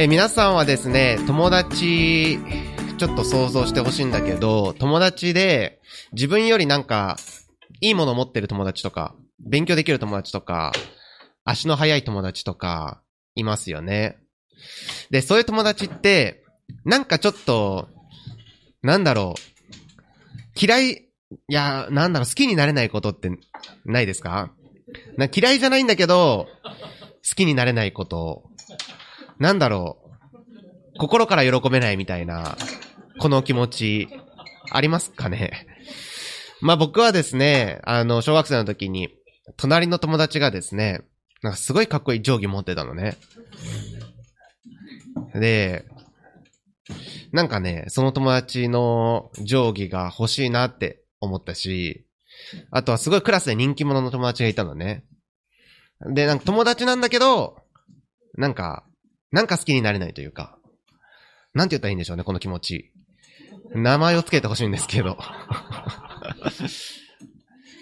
え皆さんはですね、友達、ちょっと想像してほしいんだけど、友達で、自分よりなんか、いいもの持ってる友達とか、勉強できる友達とか、足の速い友達とか、いますよね。で、そういう友達って、なんかちょっと、なんだろう、嫌い、いや、なんだろう、好きになれないことってないですか？な嫌いじゃないんだけど、好きになれないこと、なんだろう、心から喜べないみたいな、この気持ち、ありますかね？まあ僕はですね、あの、小学生の時に、隣の友達がですね、なんかすごいかっこいい定規持ってたのね。で、なんかね、その友達の定規が欲しいなって思ったし、あとはすごいクラスで人気者の友達がいたのね。で、なんか友達なんだけど、なんか、なんか好きになれないというか、なんて言ったらいいんでしょうね、この気持ち。名前をつけてほしいんですけど。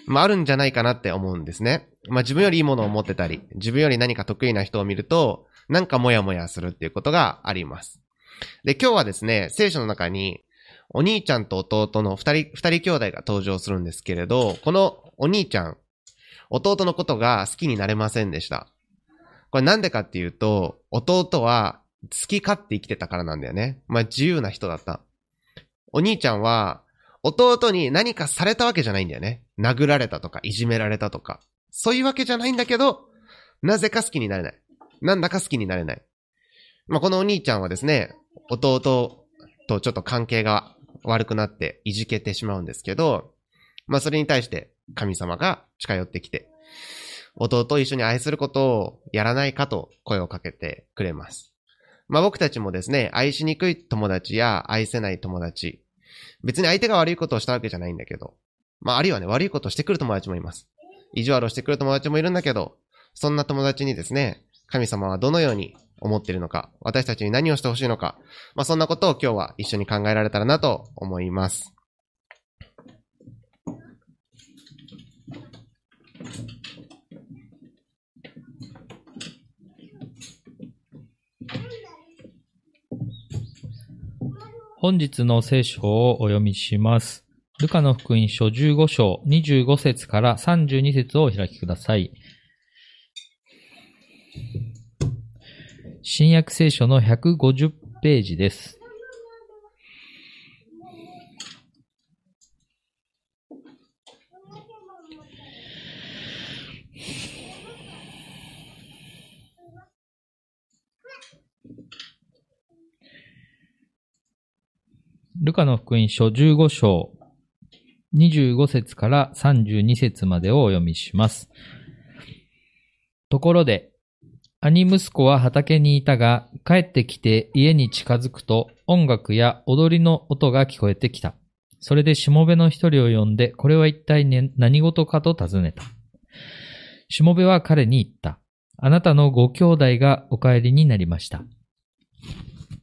まあ、あるんじゃないかなって思うんですね。まあ、自分よりいいものを持ってたり、自分より何か得意な人を見ると、なんかモヤモヤするっていうことがあります。で、今日はですね、聖書の中に、お兄ちゃんと弟の二人、二人兄弟が登場するんですけれど、このお兄ちゃん、弟のことが好きになれませんでした。これなんでかっていうと、弟は好き勝手生きてたからなんだよね。まあ自由な人だった。お兄ちゃんは、弟に何かされたわけじゃないんだよね。殴られたとか、いじめられたとか。そういうわけじゃないんだけど、なぜか好きになれない。なんだか好きになれない。まあ、このお兄ちゃんはですね、弟とちょっと関係が悪くなっていじけてしまうんですけど、まあ、それに対して神様が近寄ってきて、弟と一緒に愛することをやらないかと声をかけてくれます。まあ、僕たちもですね、愛しにくい友達や愛せない友達、別に相手が悪いことをしたわけじゃないんだけど、まあ、あるいはね、悪いことをしてくる友達もいます。意地悪をしてくる友達もいるんだけど、そんな友達にですね、神様はどのように思っているのか、私たちに何をしてほしいのか、まあ、そんなことを今日は一緒に考えられたらなと思います。本日の聖書をお読みします。ルカの福音書15章25節から32節をお開きください。新約聖書の150ページです。ルカの福音書15章25節から32節までをお読みします。ところで、兄息子は畑にいたが、帰ってきて家に近づくと音楽や踊りの音が聞こえてきた。それでしもべの一人を呼んで、これは一体、ね、何事かと尋ねた。しもべは彼に言った。あなたのご兄弟がお帰りになりました。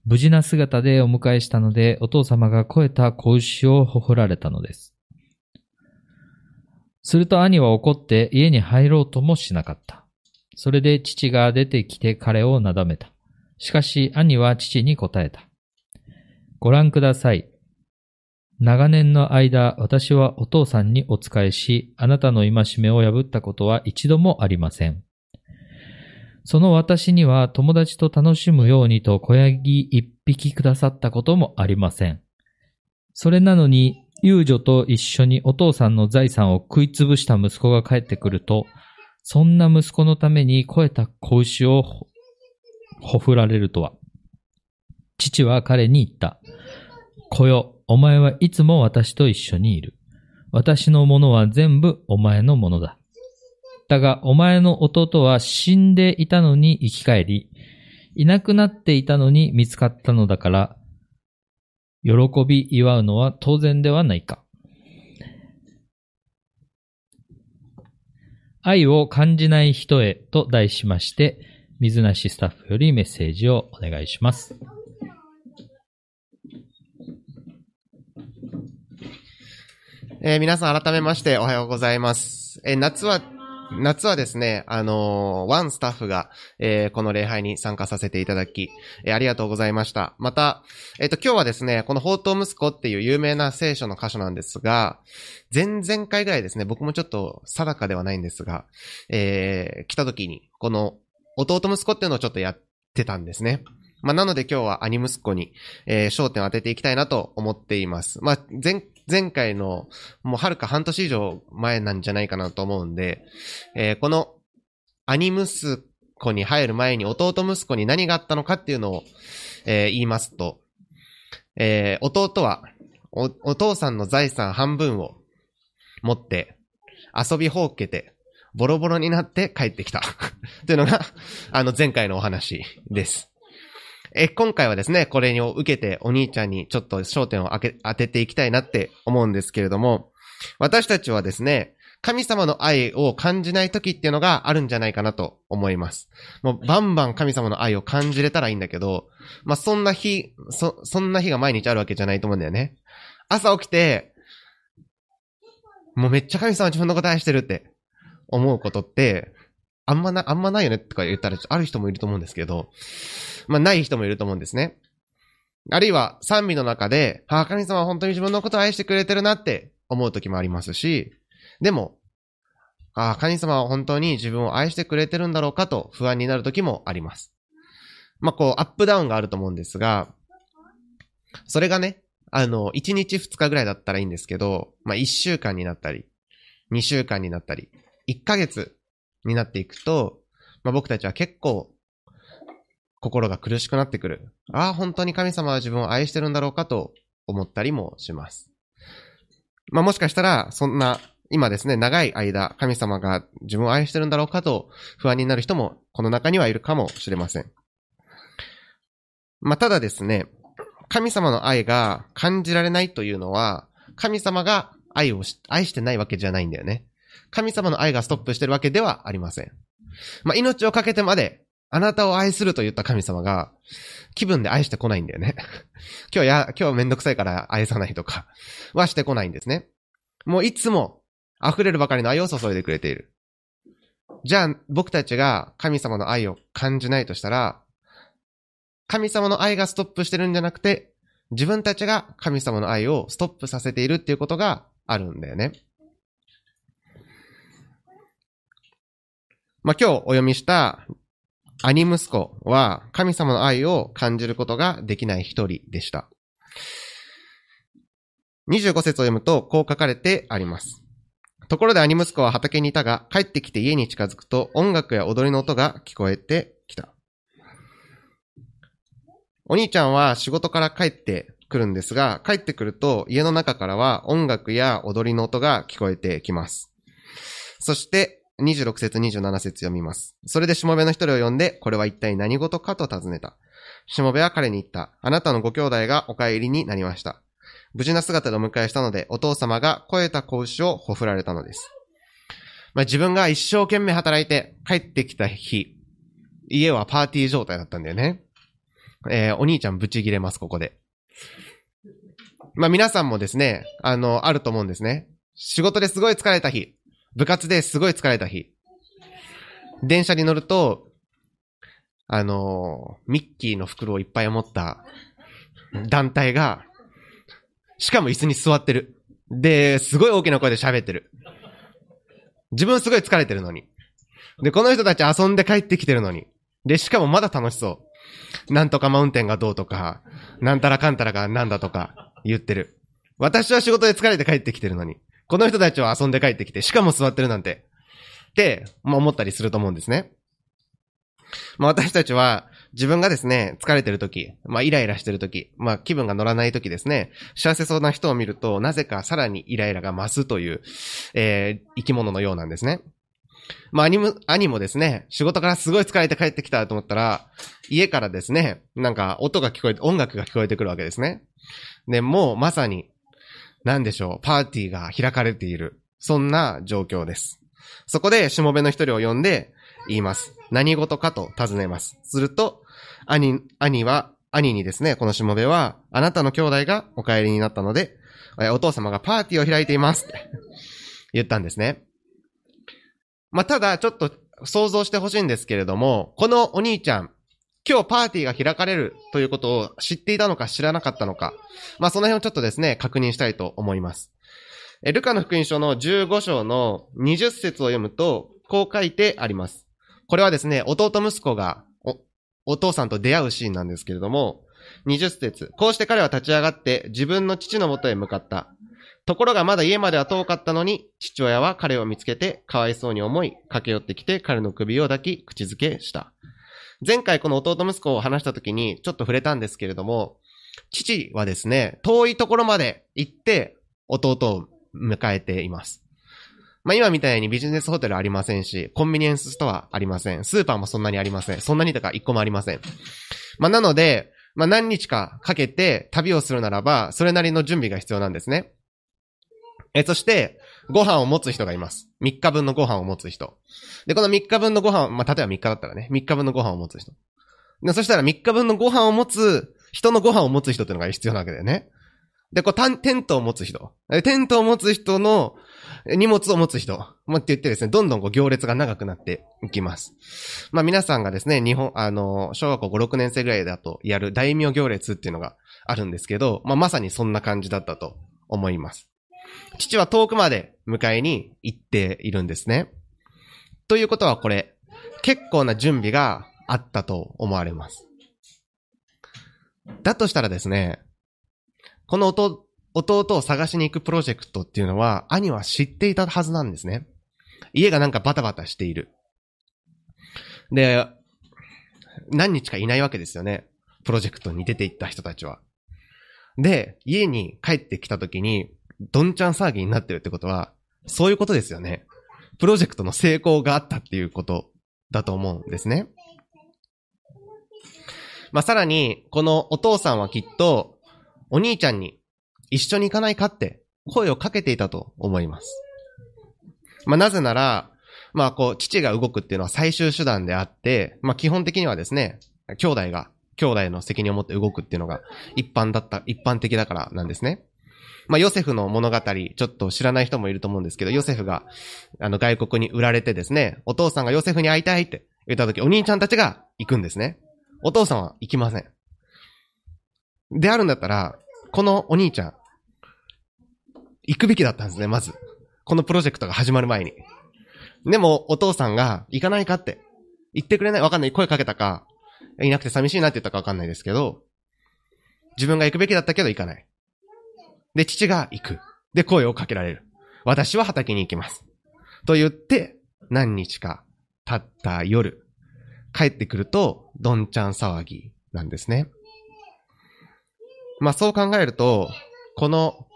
無事な姿でお迎えしたので、お父様が肥えた子牛をほほられたのです。すると兄は怒って家に入ろうともしなかった。それで父が出てきて彼をなだめた。しかし兄は父に答えた。ご覧ください。長年の間、私はお父さんにお仕えし、あなたの戒めを破ったことは一度もありません。その私には友達と楽しむようにと小ヤギ一匹くださったこともありません。それなのに、遊女と一緒にお父さんの財産を食いつぶした息子が帰ってくると、そんな息子のために肥えた子牛をほほふられるとは。父は彼に言った。子よ、お前はいつも私と一緒にいる。私のものは全部お前のものだ。だが、お前の弟は死んでいたのに生き返り、いなくなっていたのに見つかったのだから、喜び祝うのは当然ではないか。愛を感じない人へと題しまして、水なしスタッフよりメッセージをお願いします。えー皆さん改めましておはようございます。えー夏は夏はですね、あのーワンスタッフが、えーこの礼拝に参加させていただき、えーありがとうございました。また、えっ、と、今日はですね、この宝刀息子っていう有名な聖書の箇所なんですが、前々回ぐらいですね、僕もちょっと定かではないんですが、えー来た時に、この弟息子っていうのをちょっとやってたんですね。まあ、なので今日は兄息子に、えー焦点を当てていきたいなと思っています。まあ、前、前回の、もうはるか半年以上前なんじゃないかなと思うんで、えーこの兄息子に入る前に弟息子に何があったのかっていうのを、えー言いますと、えー弟はお、お父さんの財産半分を持って、遊びほうけて、ボロボロになって帰ってきた。というのが、あの前回のお話です。え、今回はですね、これを受けてお兄ちゃんにちょっと焦点を当て当てていきたいなって思うんですけれども、私たちはですね、神様の愛を感じない時っていうのがあるんじゃないかなと思います。もうバンバン神様の愛を感じれたらいいんだけど、まあ、そんな日、そ、そんな日が毎日あるわけじゃないと思うんだよね。朝起きて、もうめっちゃ神様自分のこと愛してるって思うことって、あんまな、あんまないよねとか言ったら、ある人もいると思うんですけど、まあ、ない人もいると思うんですね。あるいは、賛美の中で、ああ、神様は本当に自分のことを愛してくれてるなって思う時もありますし、でも、ああ、神様は本当に自分を愛してくれてるんだろうかと不安になる時もあります。まあ、こう、アップダウンがあると思うんですが、それがね、あの、1日2日ぐらいだったらいいんですけど、まあ、1週間になったり、2週間になったり、1ヶ月になっていくと、まあ、僕たちは結構、心が苦しくなってくる。ああ、本当に神様は自分を愛してるんだろうかと思ったりもします。まあ、もしかしたら、そんな、今ですね、長い間、神様が自分を愛してるんだろうかと不安になる人も、この中にはいるかもしれません。まあ、ただですね、神様の愛が感じられないというのは、神様が愛をし愛してないわけじゃないんだよね。神様の愛がストップしてるわけではありません。まあ、命をかけてまで、あなたを愛すると言った神様が、気分で愛してこないんだよね。今日や、今日めんどくさいから愛さないとか、はしてこないんですね。もういつも溢れるばかりの愛を注いでくれている。じゃあ、僕たちが神様の愛を感じないとしたら、神様の愛がストップしてるんじゃなくて、自分たちが神様の愛をストップさせているっていうことがあるんだよね。まあ、今日お読みした兄息子は神様の愛を感じることができない一人でした。25節を読むとこう書かれてあります。ところで兄息子は畑にいたが、帰ってきて家に近づくと音楽や踊りの音が聞こえてきた。お兄ちゃんは仕事から帰ってくるんですが、帰ってくると家の中からは音楽や踊りの音が聞こえてきます。そして、26節27節読みます。それでしもべの一人を呼んで、これは一体何事かと尋ねた。しもべは彼に言った。あなたのご兄弟がお帰りになりました。無事な姿でお迎えしたので、お父様が肥えた子牛をほふられたのです。まあ、自分が一生懸命働いて帰ってきた日、家はパーティー状態だったんだよね。えーお兄ちゃんブチ切れます、ここで。まあ、皆さんもですね、あの、あると思うんですね。仕事ですごい疲れた日。部活ですごい疲れた日。電車に乗ると、あのーミッキーの袋をいっぱい持った団体が、しかも椅子に座ってる。で、すごい大きな声で喋ってる。自分すごい疲れてるのに。で、この人たち遊んで帰ってきてるのに。で、しかもまだ楽しそう。なんとかマウンテンがどうとか、なんたらかんたらがなんだとか言ってる。私は仕事で疲れて帰ってきてるのに。この人たちは遊んで帰ってきて、しかも座ってるなんて。って、まあ思ったりすると思うんですね。まあ私たちは自分がですね、疲れてる時、まあイライラしてる時、まあ気分が乗らない時ですね、幸せそうな人を見ると、なぜかさらにイライラが増すという、えー生き物のようなんですね。まあ兄も、兄もですね、仕事からすごい疲れて帰ってきたと思ったら、家からですね、なんか音が聞こえて、音楽が聞こえてくるわけですね。で、もうまさに、なんでしょう、パーティーが開かれている。そんな状況です。そこで、しもべの一人を呼んで、言います。何事かと尋ねます。すると、兄、兄は、兄にですね、このしもべは、あなたの兄弟がお帰りになったので、お父様がパーティーを開いていますって言ったんですね。まあ、ただ、ちょっと想像してほしいんですけれども、このお兄ちゃん、今日パーティーが開かれるということを知っていたのか知らなかったのか。まあ、その辺をちょっとですね、確認したいと思います。え、ルカの福音書の15章の20節を読むと、こう書いてあります。これはですね、弟息子がお、お父さんと出会うシーンなんですけれども、20節こうして彼は立ち上がって自分の父の元へ向かった。ところがまだ家までは遠かったのに、父親は彼を見つけて、かわいそうに思い、駆け寄ってきて彼の首を抱き、口づけした。前回この弟息子を話した時にちょっと触れたんですけれども、父はですね、遠いところまで行って弟を迎えています。まあ今みたいにビジネスホテルありませんし、コンビニエンスストアありません。スーパーもそんなにありません。そんなにとか一個もありません。まあなので、まあ何日かかけて旅をするならば、それなりの準備が必要なんですね。え、そして、ご飯を持つ人がいます。3日分のご飯を持つ人。で、この3日分のご飯、まあ、例えば3日だったらね、3日分のご飯を持つ人。で、そしたら3日分のご飯を持つ、人のご飯を持つ人っていうのが必要なわけだよね。で、こう、テントを持つ人。テントを持つ人の荷物を持つ人。ま、って言ってですね、どんどんこう行列が長くなっていきます。まあ、皆さんがですね、日本、あの、小学校5、6年生ぐらいだとやる大名行列っていうのがあるんですけど、まあ、まさにそんな感じだったと思います。父は遠くまで迎えに行っているんですね。ということはこれ、結構な準備があったと思われます。だとしたらですね、この弟を探しに行くプロジェクトっていうのは、兄は知っていたはずなんですね。家がなんかバタバタしている。で、何日かいないわけですよね。プロジェクトに出て行った人たちは。で、家に帰ってきた時に、どんちゃん騒ぎになってるってことは、そういうことですよね。プロジェクトの成功があったっていうことだと思うんですね。まあ、さらに、このお父さんはきっと、お兄ちゃんに一緒に行かないかって声をかけていたと思います。まあ、なぜなら、まあ、こう、父が動くっていうのは最終手段であって、まあ、基本的にはですね、兄弟が、兄弟の責任を持って動くっていうのが一般だった、一般的だからなんですね。まあ、ヨセフの物語、ちょっと知らない人もいると思うんですけど、ヨセフが、あの、外国に売られてですね、お父さんがヨセフに会いたいって言った時、お兄ちゃんたちが行くんですね。お父さんは行きません。であるんだったら、このお兄ちゃん、行くべきだったんですね、まず。このプロジェクトが始まる前に。でも、お父さんが、行かないかって、言ってくれないわかんない。声かけたか、いなくて寂しいなって言ったかわかんないですけど、自分が行くべきだったけど行かない。で、父が行く。で、声をかけられる。私は畑に行きます。と言って、何日か経った夜、帰ってくると、どんちゃん騒ぎなんですね。まあそう考えると、この、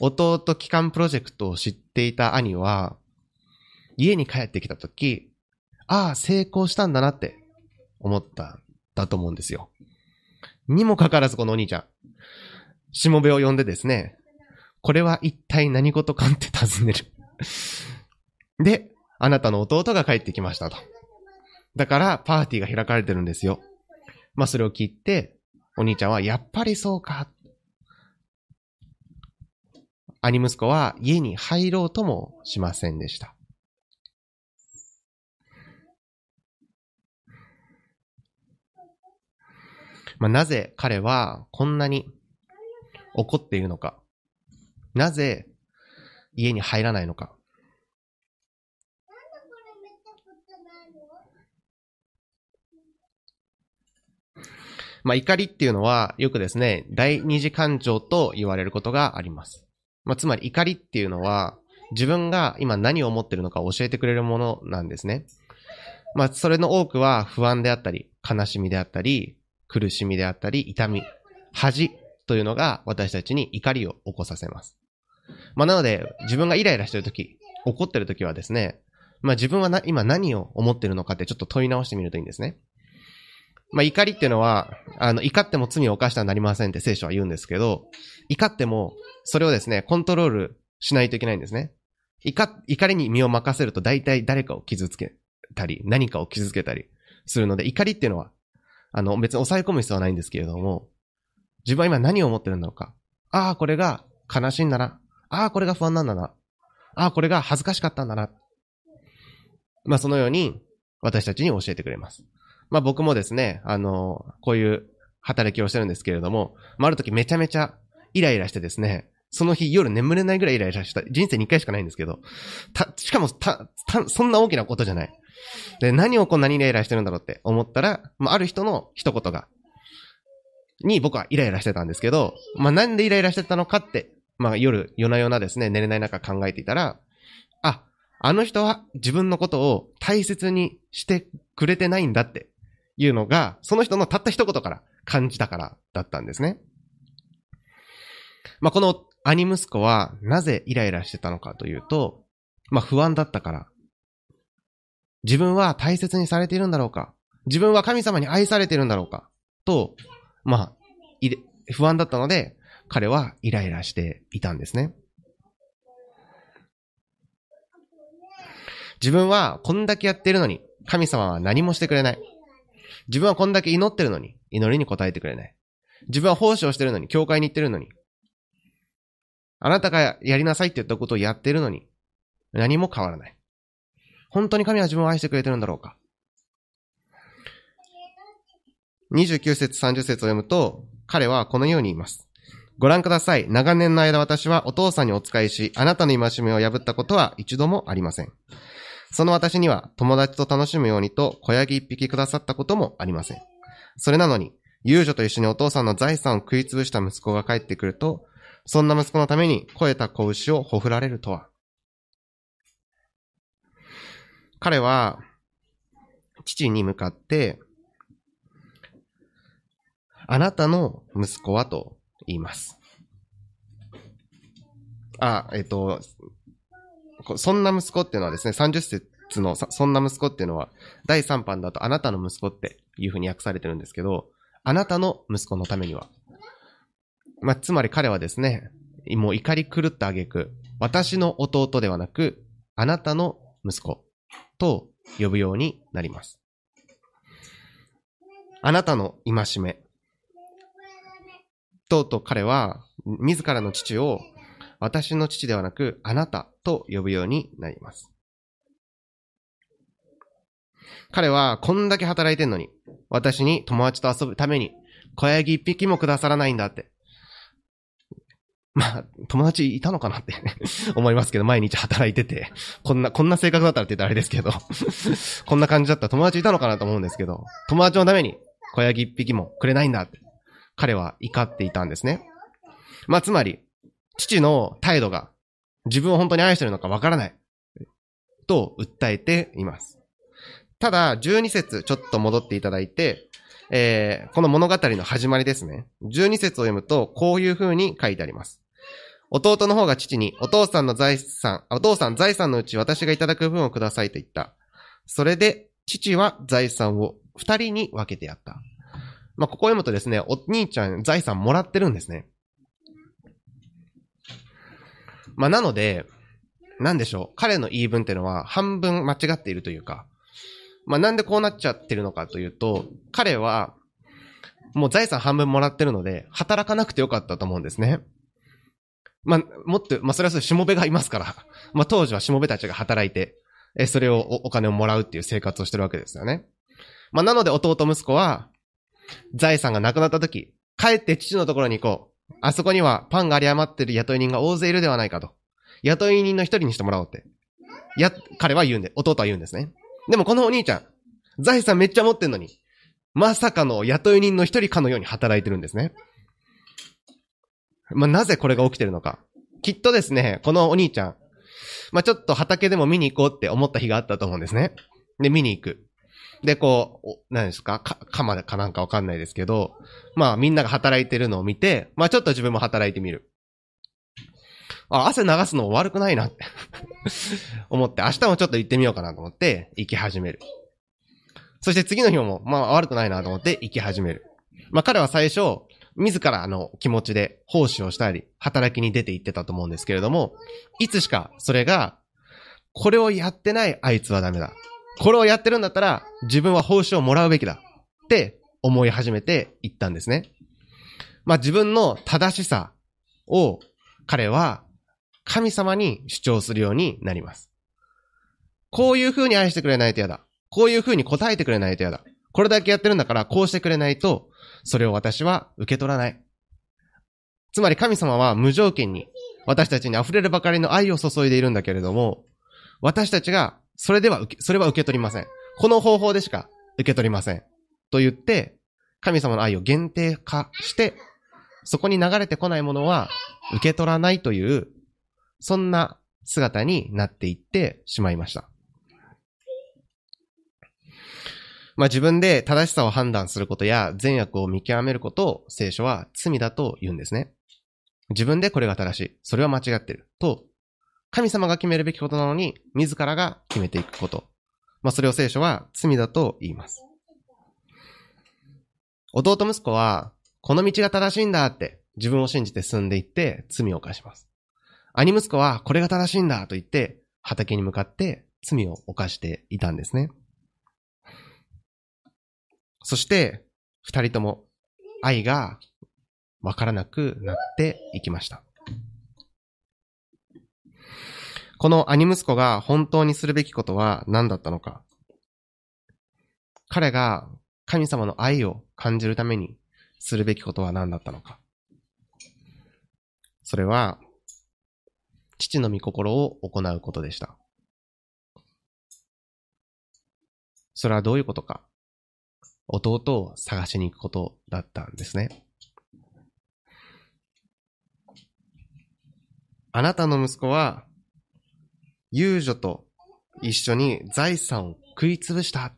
弟帰還プロジェクトを知っていた兄は、家に帰ってきたとき、ああ、成功したんだなって思ったんだと思うんですよ。にもかかわらずこのお兄ちゃん、しもべを呼んでですね、これは一体何事かって尋ねる。で、あなたの弟が帰ってきましたと。だから、パーティーが開かれてるんですよ。まあ、それを聞いて、お兄ちゃんは、やっぱりそうか。兄息子は家に入ろうともしませんでした。まあ、なぜ彼はこんなに怒っているのか。なぜ家に入らないのか。まあ、怒りっていうのはよくですね、第二次感情と言われることがあります。まあ、つまり怒りっていうのは自分が今何を思ってるのか教えてくれるものなんですね。まあ、それの多くは不安であったり、悲しみであったり、苦しみであったり、痛み、恥というのが私たちに怒りを起こさせます。まあ、なので、自分がイライラしてるとき、怒ってるときはですね、まあ、自分はな今何を思ってるのかってちょっと問い直してみるといいんですね。まあ、怒りっていうのは、あの、怒っても罪を犯してはなりませんって聖書は言うんですけど、怒っても、それをですね、コントロールしないといけないんですね。怒、怒りに身を任せると大体誰かを傷つけたり、何かを傷つけたりするので、怒りっていうのは、あの、別に抑え込む必要はないんですけれども、自分は今何を思ってるのか。ああ、これが悲しいんだな。ああ、これが不安なんだな。ああ、これが恥ずかしかったんだな。まあそのように私たちに教えてくれます。まあ僕もですね、あの、こういう働きをしてるんですけれども、まあある時めちゃめちゃイライラしてですね、その日夜眠れないぐらいイライラした。人生に一回しかないんですけど、た、しかもた、た、そんな大きなことじゃない。で、何をこんなにイライラしてるんだろうって思ったら、まあある人の一言が、に僕はイライラしてたんですけど、まあなんでイライラしてたのかって、まあ夜、夜な夜なですね、寝れない中考えていたら、あ、あの人は自分のことを大切にしてくれてないんだっていうのが、その人のたった一言から感じたからだったんですね。まあ、この兄息子はなぜイライラしてたのかというと、まあ、不安だったから。自分は大切にされているんだろうか自分は神様に愛されているんだろうかと、まあ、い不安だったので、彼はイライラしていたんですね。自分はこんだけやってるのに、神様は何もしてくれない。自分はこんだけ祈ってるのに、祈りに応えてくれない。自分は奉仕をしてるのに、教会に行ってるのに。あなたがやりなさいって言ったことをやってるのに、何も変わらない。本当に神は自分を愛してくれてるんだろうか。29節30節を読むと、彼はこのように言います。ご覧ください。長年の間私はお父さんにお仕えし、あなたの戒めを破ったことは一度もありません。その私には友達と楽しむようにと小ヤギ一匹くださったこともありません。それなのに、遊女と一緒にお父さんの財産を食い潰した息子が帰ってくると、そんな息子のために肥えた子牛をほふられるとは。彼は、父に向かって、あなたの息子はと言います。あ、えっと、そんな息子っていうのはですね、30節のそんな息子っていうのは、第3版だとあなたの息子っていうふうに訳されてるんですけど、あなたの息子のためには。まあ、つまり彼はですね、もう怒り狂った挙句、私の弟ではなく、あなたの息子と呼ぶようになります。あなたの戒め。とうと彼は、自らの父を私の父ではなく、あなたと呼ぶようになります。彼は、こんだけ働いてんのに、私に友達と遊ぶために、小ヤギ一匹もくださらないんだって。まあ、友達いたのかなって 思いますけど、毎日働いてて、こんな、こんな性格だったらって言ったらあれですけどこんな感じだったら友達いたのかなと思うんですけど、友達のために小ヤギ一匹もくれないんだって、彼は怒っていたんですね。まあ、つまり、父の態度が自分を本当に愛してるのかわからない。と訴えています。ただ、12節ちょっと戻っていただいて、えー、この物語の始まりですね。12節を読むと、こういう風に書いてあります。弟の方が父に、お父さんの財産、お父さん財産のうち私がいただく分をくださいと言った。それで、父は財産を二人に分けてやった。まあ、ここ読むとですね、お兄ちゃん財産もらってるんですね。まあ、なので、なんでしょう。彼の言い分っていうのは半分間違っているというか、まあ、なんでこうなっちゃってるのかというと、彼は、もう財産半分もらってるので、働かなくてよかったと思うんですね。まあ、もっと、まあ、それはそう、しもべがいますから。まあ、当時はしもべたちが働いて、え、それをお金をもらうっていう生活をしてるわけですよね。まあ、なので弟息子は、財産がなくなった時、帰って父のところに行こう。あそこにはパンがあり余ってる雇い人が大勢いるではないかと。雇い人の一人にしてもらおうって。や、彼は言うんで、弟は言うんですね。でもこのお兄ちゃん、財産めっちゃ持ってんのに、まさかの雇い人の一人かのように働いてるんですね。まあ、なぜこれが起きてるのか。きっとですね、このお兄ちゃん、まあ、ちょっと畑でも見に行こうって思った日があったと思うんですね。で、見に行く。で、こう、何ですか？か、かまかなんかわかんないですけど、まあみんなが働いてるのを見て、まあちょっと自分も働いてみる。あ、汗流すの悪くないなって 思って、明日もちょっと行ってみようかなと思って行き始める。そして次の日も、まあ悪くないなと思って行き始める。まあ彼は最初、自らの気持ちで奉仕をしたり、働きに出て行ってたと思うんですけれども、いつしかそれが、これをやってないあいつはダメだ。これをやってるんだったら、自分は報酬をもらうべきだ。って思い始めていったんですね。まあ自分の正しさを彼は神様に主張するようになります。こういう風に愛してくれないと嫌だ。こういう風に答えてくれないと嫌だ。これだけやってるんだから、こうしてくれないと、それを私は受け取らない。つまり神様は無条件に私たちに溢れるばかりの愛を注いでいるんだけれども、私たちがそれでは受け、それは受け取りません。この方法でしか受け取りません。と言って、神様の愛を限定化して、そこに流れてこないものは受け取らないという、そんな姿になっていってしまいました。まあ自分で正しさを判断することや善悪を見極めることを聖書は罪だと言うんですね。自分でこれが正しい。それは間違ってる。と、神様が決めるべきことなのに、自らが決めていくこと。まあそれを聖書は罪だと言います。弟息子は、この道が正しいんだって自分を信じて進んでいって罪を犯します。兄息子はこれが正しいんだと言って畑に向かって罪を犯していたんですね。そして、二人とも愛がわからなくなっていきました。この兄息子が本当にするべきことは何だったのか。彼が神様の愛を感じるためにするべきことは何だったのか。それは、父の御心を行うことでした。それはどういうことか。弟を探しに行くことだったんですね。あなたの息子は、遊女と一緒に財産を食いつぶした。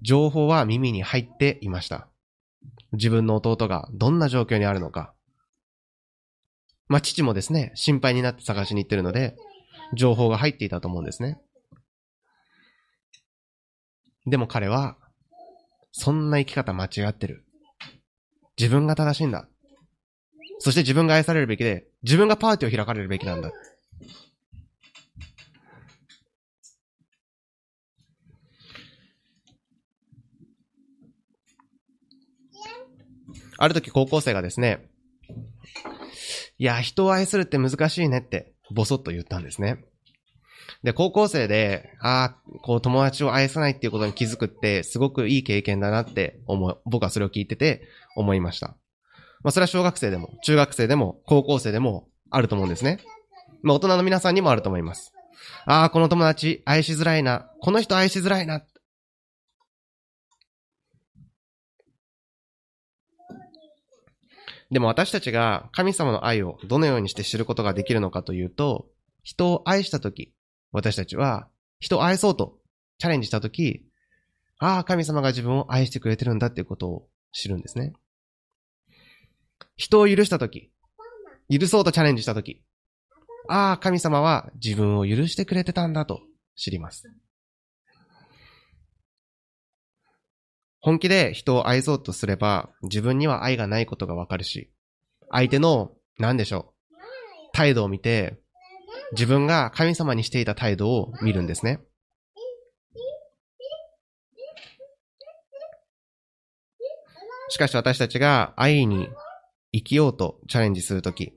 情報は耳に入っていました。自分の弟がどんな状況にあるのか。まあ、父もですね、心配になって探しに行ってるので、情報が入っていたと思うんですね。でも彼は、そんな生き方間違ってる。自分が正しいんだ。そして自分が愛されるべきで、自分がパーティーを開かれるべきなんだ。ある時高校生がですね、いや、人を愛するって難しいねって、ボソッと言ったんですね。で、高校生で、ああ、こう友達を愛さないっていうことに気づくって、すごくいい経験だなって思う、僕はそれを聞いてて思いました。まあそれは小学生でも、中学生でも、高校生でもあると思うんですね。まあ大人の皆さんにもあると思います。ああ、この友達愛しづらいな。この人愛しづらいな。でも私たちが神様の愛をどのようにして知ることができるのかというと、人を愛したとき、私たちは人を愛そうとチャレンジしたとき、ああ、神様が自分を愛してくれてるんだっていうことを知るんですね。人を許したとき、許そうとチャレンジしたとき、ああ、神様は自分を許してくれてたんだと知ります。本気で人を愛そうとすれば、自分には愛がないことがわかるし、相手の、何でしょう、態度を見て、自分が神様にしていた態度を見るんですね。しかし私たちが愛に生きようとチャレンジするとき、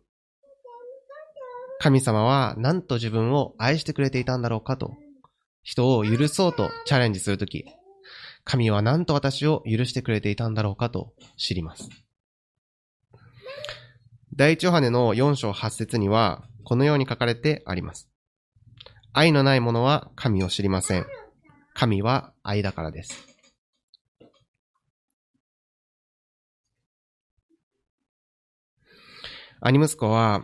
神様は何と自分を愛してくれていたんだろうかと、人を許そうとチャレンジするとき、神は何と私を許してくれていたんだろうかと知ります。第一ヨハネの4章8節には、このように書かれてあります。愛のない者は神を知りません。神は愛だからです。兄息子は、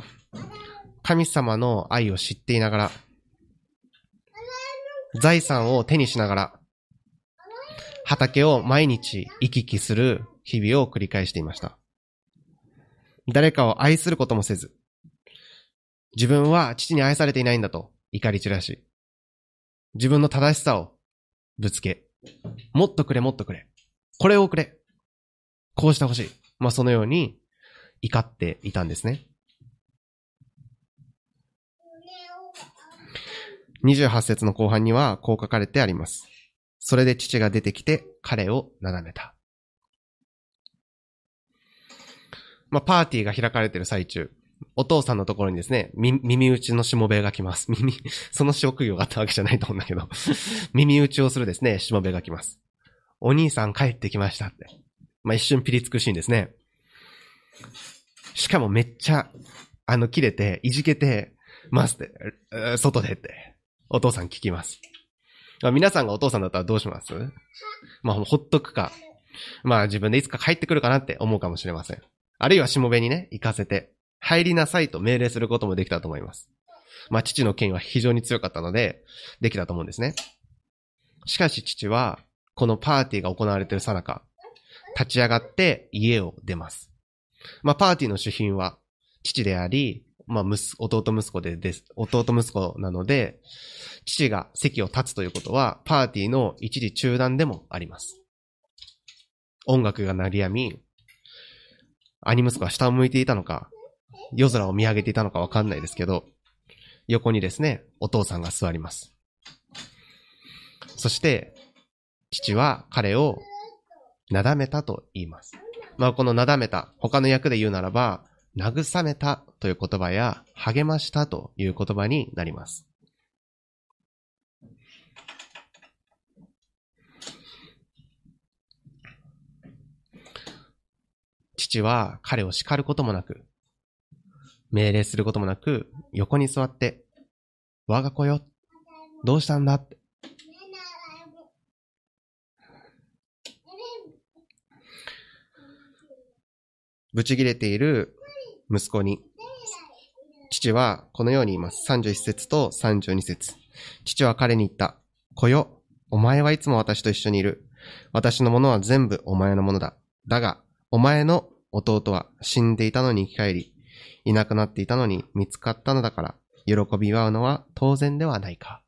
神様の愛を知っていながら、財産を手にしながら、畑を毎日行き来する日々を繰り返していました。誰かを愛することもせず、自分は父に愛されていないんだと怒り散らし、自分の正しさをぶつけ、もっとくれもっとくれ、これをくれ、こうしてほしい。まあそのように怒っていたんですね。28節の後半にはこう書かれてあります。それで父が出てきて彼をなだめた。まあ、パーティーが開かれている最中、お父さんのところにですね、耳打ちのしもべが来ます。耳、その職業があったわけじゃないと思うんだけど、耳打ちをするですね、しもべが来ます。お兄さん帰ってきましたって。まあ、一瞬ピリつくシーンですね。しかもめっちゃ、あの、切れて、いじけて、ますって、外でって、お父さん聞きます。まあ、皆さんがお父さんだったらどうします？まあ、ほっとくか。まあ、自分でいつか帰ってくるかなって思うかもしれません。あるいはしもべにね、行かせて、入りなさいと命令することもできたと思います。まあ、父の権威は非常に強かったので、できたと思うんですね。しかし父は、このパーティーが行われているさなか、立ち上がって家を出ます。まあ、パーティーの主賓は、父であり、まあ、息弟息子でです。弟息子なので、父が席を立つということは、パーティーの一時中断でもあります。音楽が鳴りやみ、兄息子は下を向いていたのか、夜空を見上げていたのかわかんないですけど、横にですね、お父さんが座ります。そして、父は彼をなだめたと言います。まあ、このなだめた、他の訳で言うならば、慰めたという言葉や、励ましたという言葉になります。父は彼を叱ることもなく、命令することもなく、横に座って、我が子よ、どうしたんだ？って。ぶち切れている息子に、父はこのように言います。31節と32節父は彼に言った。子よ、お前はいつも私と一緒にいる。私のものは全部お前のものだ。だが、お前の弟は死んでいたのに生き返り、いなくなっていたのに見つかったのだから、喜び祝うのは当然ではないか。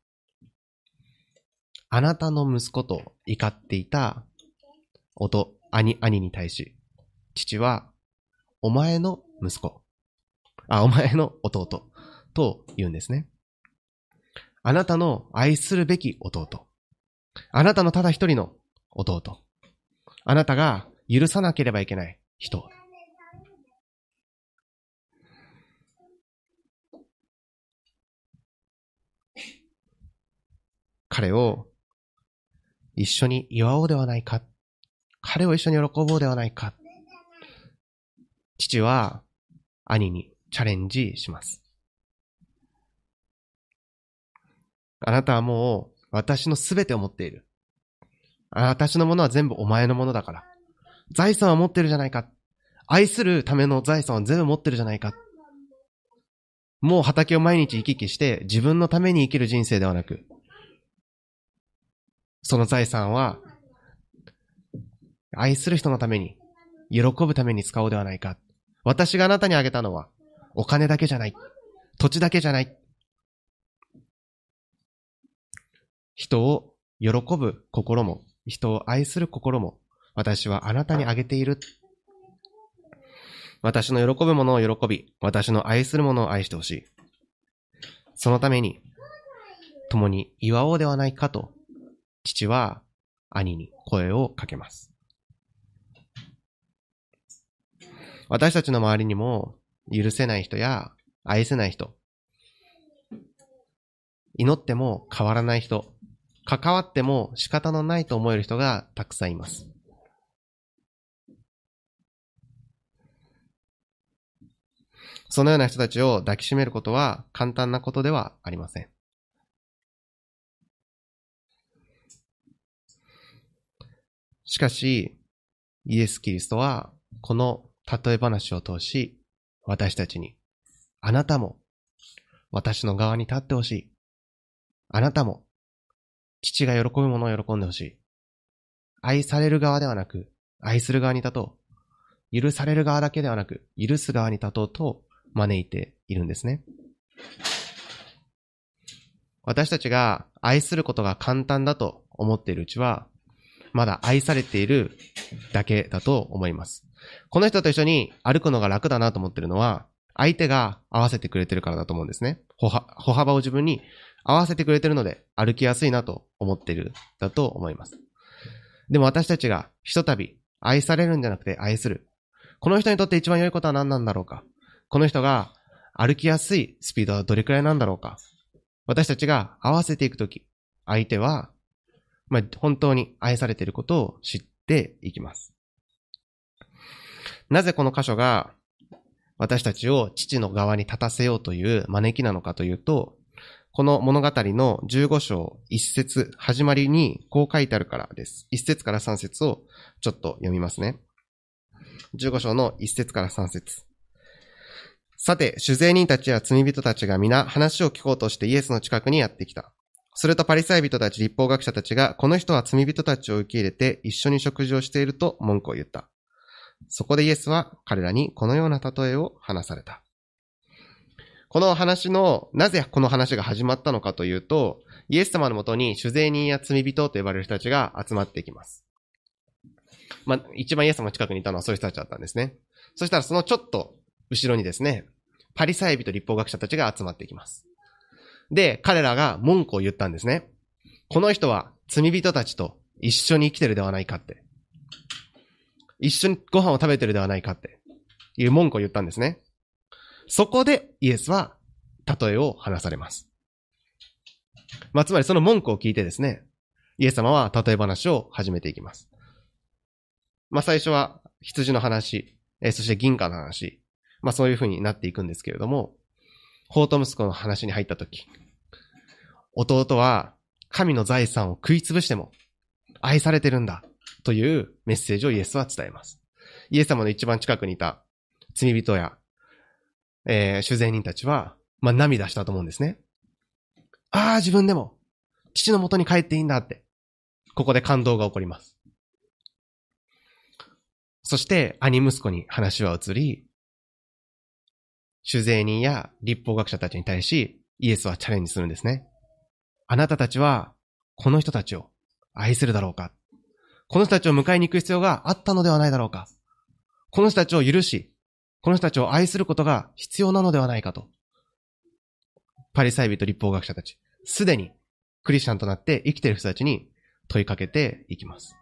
あなたの息子と怒っていた、おと、兄、兄に対し、父は、お前の息子、あ、お前の弟、と言うんですね。あなたの愛するべき弟。あなたのただ一人の弟。あなたが許さなければいけない人。彼を一緒に祝おうではないか。彼を一緒に喜ぼうではないか。父は兄にチャレンジします。あなたはもう私のすべてを持っている。私のものは全部お前のものだから。財産は持ってるじゃないか。愛するための財産は全部持ってるじゃないか。もう畑を毎日行き来して自分のために生きる人生ではなく、その財産は愛する人のために、喜ぶために使おうではないか。私があなたにあげたのはお金だけじゃない。土地だけじゃない。人を喜ぶ心も、人を愛する心も、私はあなたにあげている。私の喜ぶものを喜び、私の愛するものを愛してほしい。そのために、共に祝おうではないかと、父は兄に声をかけます。私たちの周りにも、許せない人や愛せない人、祈っても変わらない人、関わっても仕方のないと思える人がたくさんいます。そのような人たちを抱きしめることは簡単なことではありません。しかし、イエス・キリストはこの例え話を通し、私たちに、あなたも私の側に立ってほしい。あなたも父が喜ぶものを喜んでほしい。愛される側ではなく、愛する側に立とう。許される側だけではなく、許す側に立とうと招いているんですね。私たちが愛することが簡単だと思っているうちは、まだ愛されているだけだと思います。この人と一緒に歩くのが楽だなと思ってるのは、相手が合わせてくれてるからだと思うんですね。歩幅を自分に合わせてくれてるので歩きやすいなと思ってるだと思います。でも私たちがひとたび愛されるんじゃなくて愛する。この人にとって一番良いことは何なんだろうかこの人が歩きやすいスピードはどれくらいなんだろうか。私たちが合わせていくとき、相手は、まあ、本当に愛されていることを知っていきます。なぜこの箇所が私たちを父の側に立たせようという招きなのかというと、この物語の15章1節始まりにこう書いてあるからです。1節から3節をちょっと読みますね。15章の1節から3節さて、主税人たちや罪人たちが皆話を聞こうとしてイエスの近くにやってきた。するとパリサイ人たち立法学者たちが、この人は罪人たちを受け入れて一緒に食事をしていると文句を言った。そこでイエスは彼らにこのような例えを話された。この話の、なぜこの話が始まったのかというと、イエス様のもとに主税人や罪人と呼ばれる人たちが集まってきます。まあ、一番イエス様の近くにいたのはそういう人たちだったんですね。そしたらそのちょっと後ろにですね、パリサイ人立法学者たちが集まってきます。で、彼らが文句を言ったんですね。この人は罪人たちと一緒に生きてるではないかって。一緒にご飯を食べてるではないかっていう文句を言ったんですね。そこでイエスは例えを話されます。まあ、つまりその文句を聞いてですね、イエス様は例え話を始めていきます。まあ、最初は羊の話、えーそして銀貨の話、まあ、そういう風になっていくんですけれども、法と息子の話に入ったとき、弟は神の財産を食いつぶしても愛されてるんだというメッセージをイエスは伝えます。イエス様の一番近くにいた罪人や、えー、主税人たちは、まあ、涙したと思うんですね。ああ、自分でも父の元に帰っていいんだって。ここで感動が起こります。そして、兄息子に話は移り、主税人や立法学者たちに対し、イエスはチャレンジするんですね。あなたたちは、この人たちを愛するだろうかこの人たちを迎えに行く必要があったのではないだろうかこの人たちを許し、この人たちを愛することが必要なのではないかと。パリサイ人立法学者たち、すでにクリスチャンとなって生きている人たちに問いかけていきます。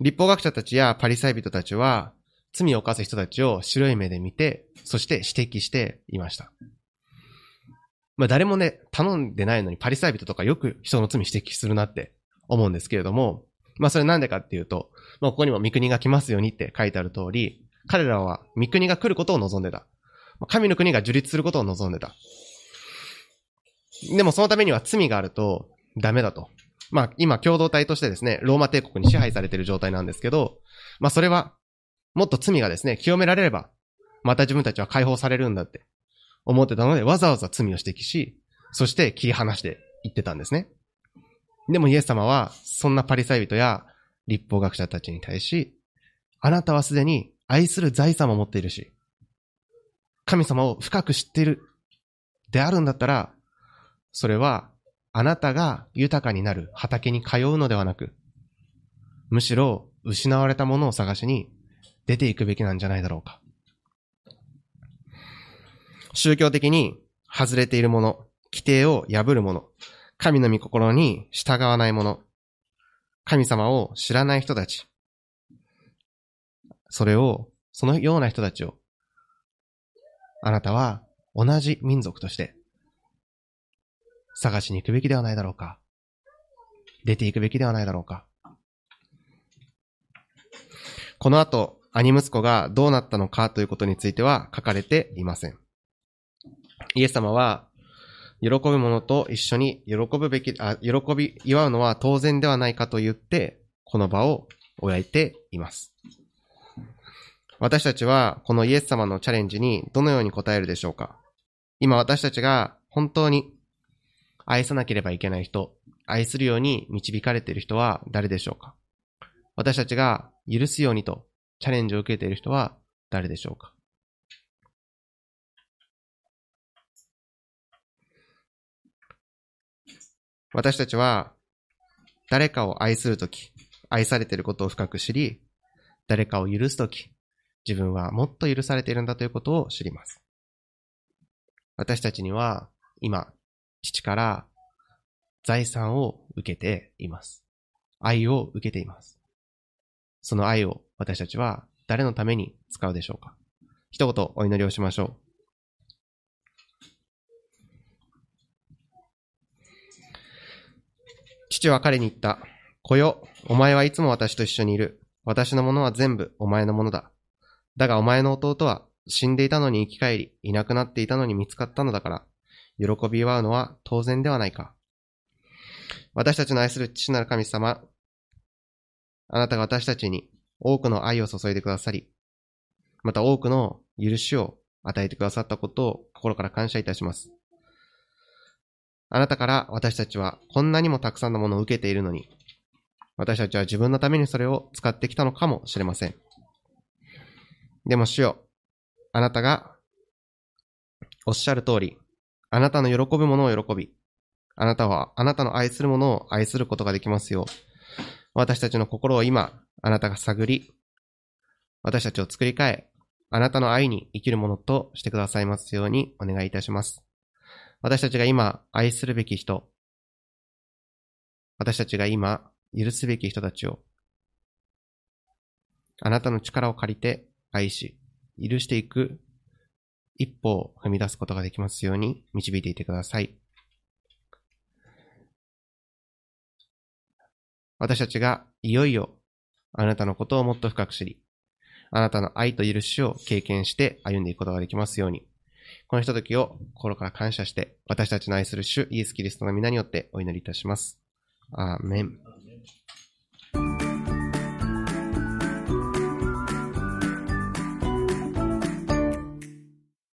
立法学者たちやパリサイ人たちは、罪を犯す人たちを白い目で見て、そして指摘していました。まあ誰もね、頼んでないのにパリサイ人とかよく人の罪指摘するなって思うんですけれども、まあそれなんでかっていうと、まあここにも御国が来ますようにって書いてある通り、彼らは御国が来ることを望んでた。神の国が樹立することを望んでた。でもそのためには罪があるとダメだと。まあ今共同体としてですね、ローマ帝国に支配されている状態なんですけど、まあそれはもっと罪がですね、清められれば、また自分たちは解放されるんだって思ってたので、わざわざ罪を指摘し、そして切り離して言ってたんですね。でもイエス様は、そんなパリサイ人や立法学者たちに対し、あなたはすでに愛する財産も持っているし、神様を深く知っているであるんだったら、それはあなたが豊かになる畑に通うのではなく、むしろ失われたものを探しに出ていくべきなんじゃないだろうか。宗教的に外れているもの、規定を破るもの、神の御心に従わないもの、神様を知らない人たち、それを、そのような人たちを、あなたは同じ民族として探しに行くべきではないだろうか。出ていくべきではないだろうか。この後、兄息子がどうなったのかということについては書かれていません。イエス様は、喜ぶ者と一緒に喜ぶべき、あ、喜び、祝うのは当然ではないかと言って、この場を終えています。私たちは、このイエス様のチャレンジにどのように答えるでしょうか？今私たちが本当に愛さなければいけない人、愛するように導かれている人は誰でしょうか？私たちが許すようにとチャレンジを受けている人は誰でしょうか？私たちは誰かを愛するとき、愛されていることを深く知り、誰かを許すとき、自分はもっと許されているんだということを知ります。私たちには今、父から財産を受けています。愛を受けています。その愛を私たちは誰のために使うでしょうか一言お祈りをしましょう。父は彼に言った。子よ、お前はいつも私と一緒にいる。私のものは全部お前のものだ。だがお前の弟は死んでいたのに生き返り、いなくなっていたのに見つかったのだから、喜び祝うのは当然ではないか。私たちの愛する父なる神様、あなたが私たちに多くの愛を注いでくださり、また多くの許しを与えてくださったことを心から感謝いたします。あなたから私たちはこんなにもたくさんのものを受けているのに、私たちは自分のためにそれを使ってきたのかもしれません。でも主よ、あなたがおっしゃる通り、あなたの喜ぶものを喜び、あなたはあなたの愛するものを愛することができますよう、私たちの心を今、あなたが探り、私たちを作り変え、あなたの愛に生きるものとしてくださいますようにお願いいたします。私たちが今愛するべき人、私たちが今許すべき人たちを、あなたの力を借りて愛し、許していく一歩を踏み出すことができますように導いていてください。私たちがいよいよあなたのことをもっと深く知り、あなたの愛と許しを経験して歩んでいくことができますように、このひとときを心から感謝して、私たちの愛する主イエス・キリストの皆によってお祈りいたします。アーメン。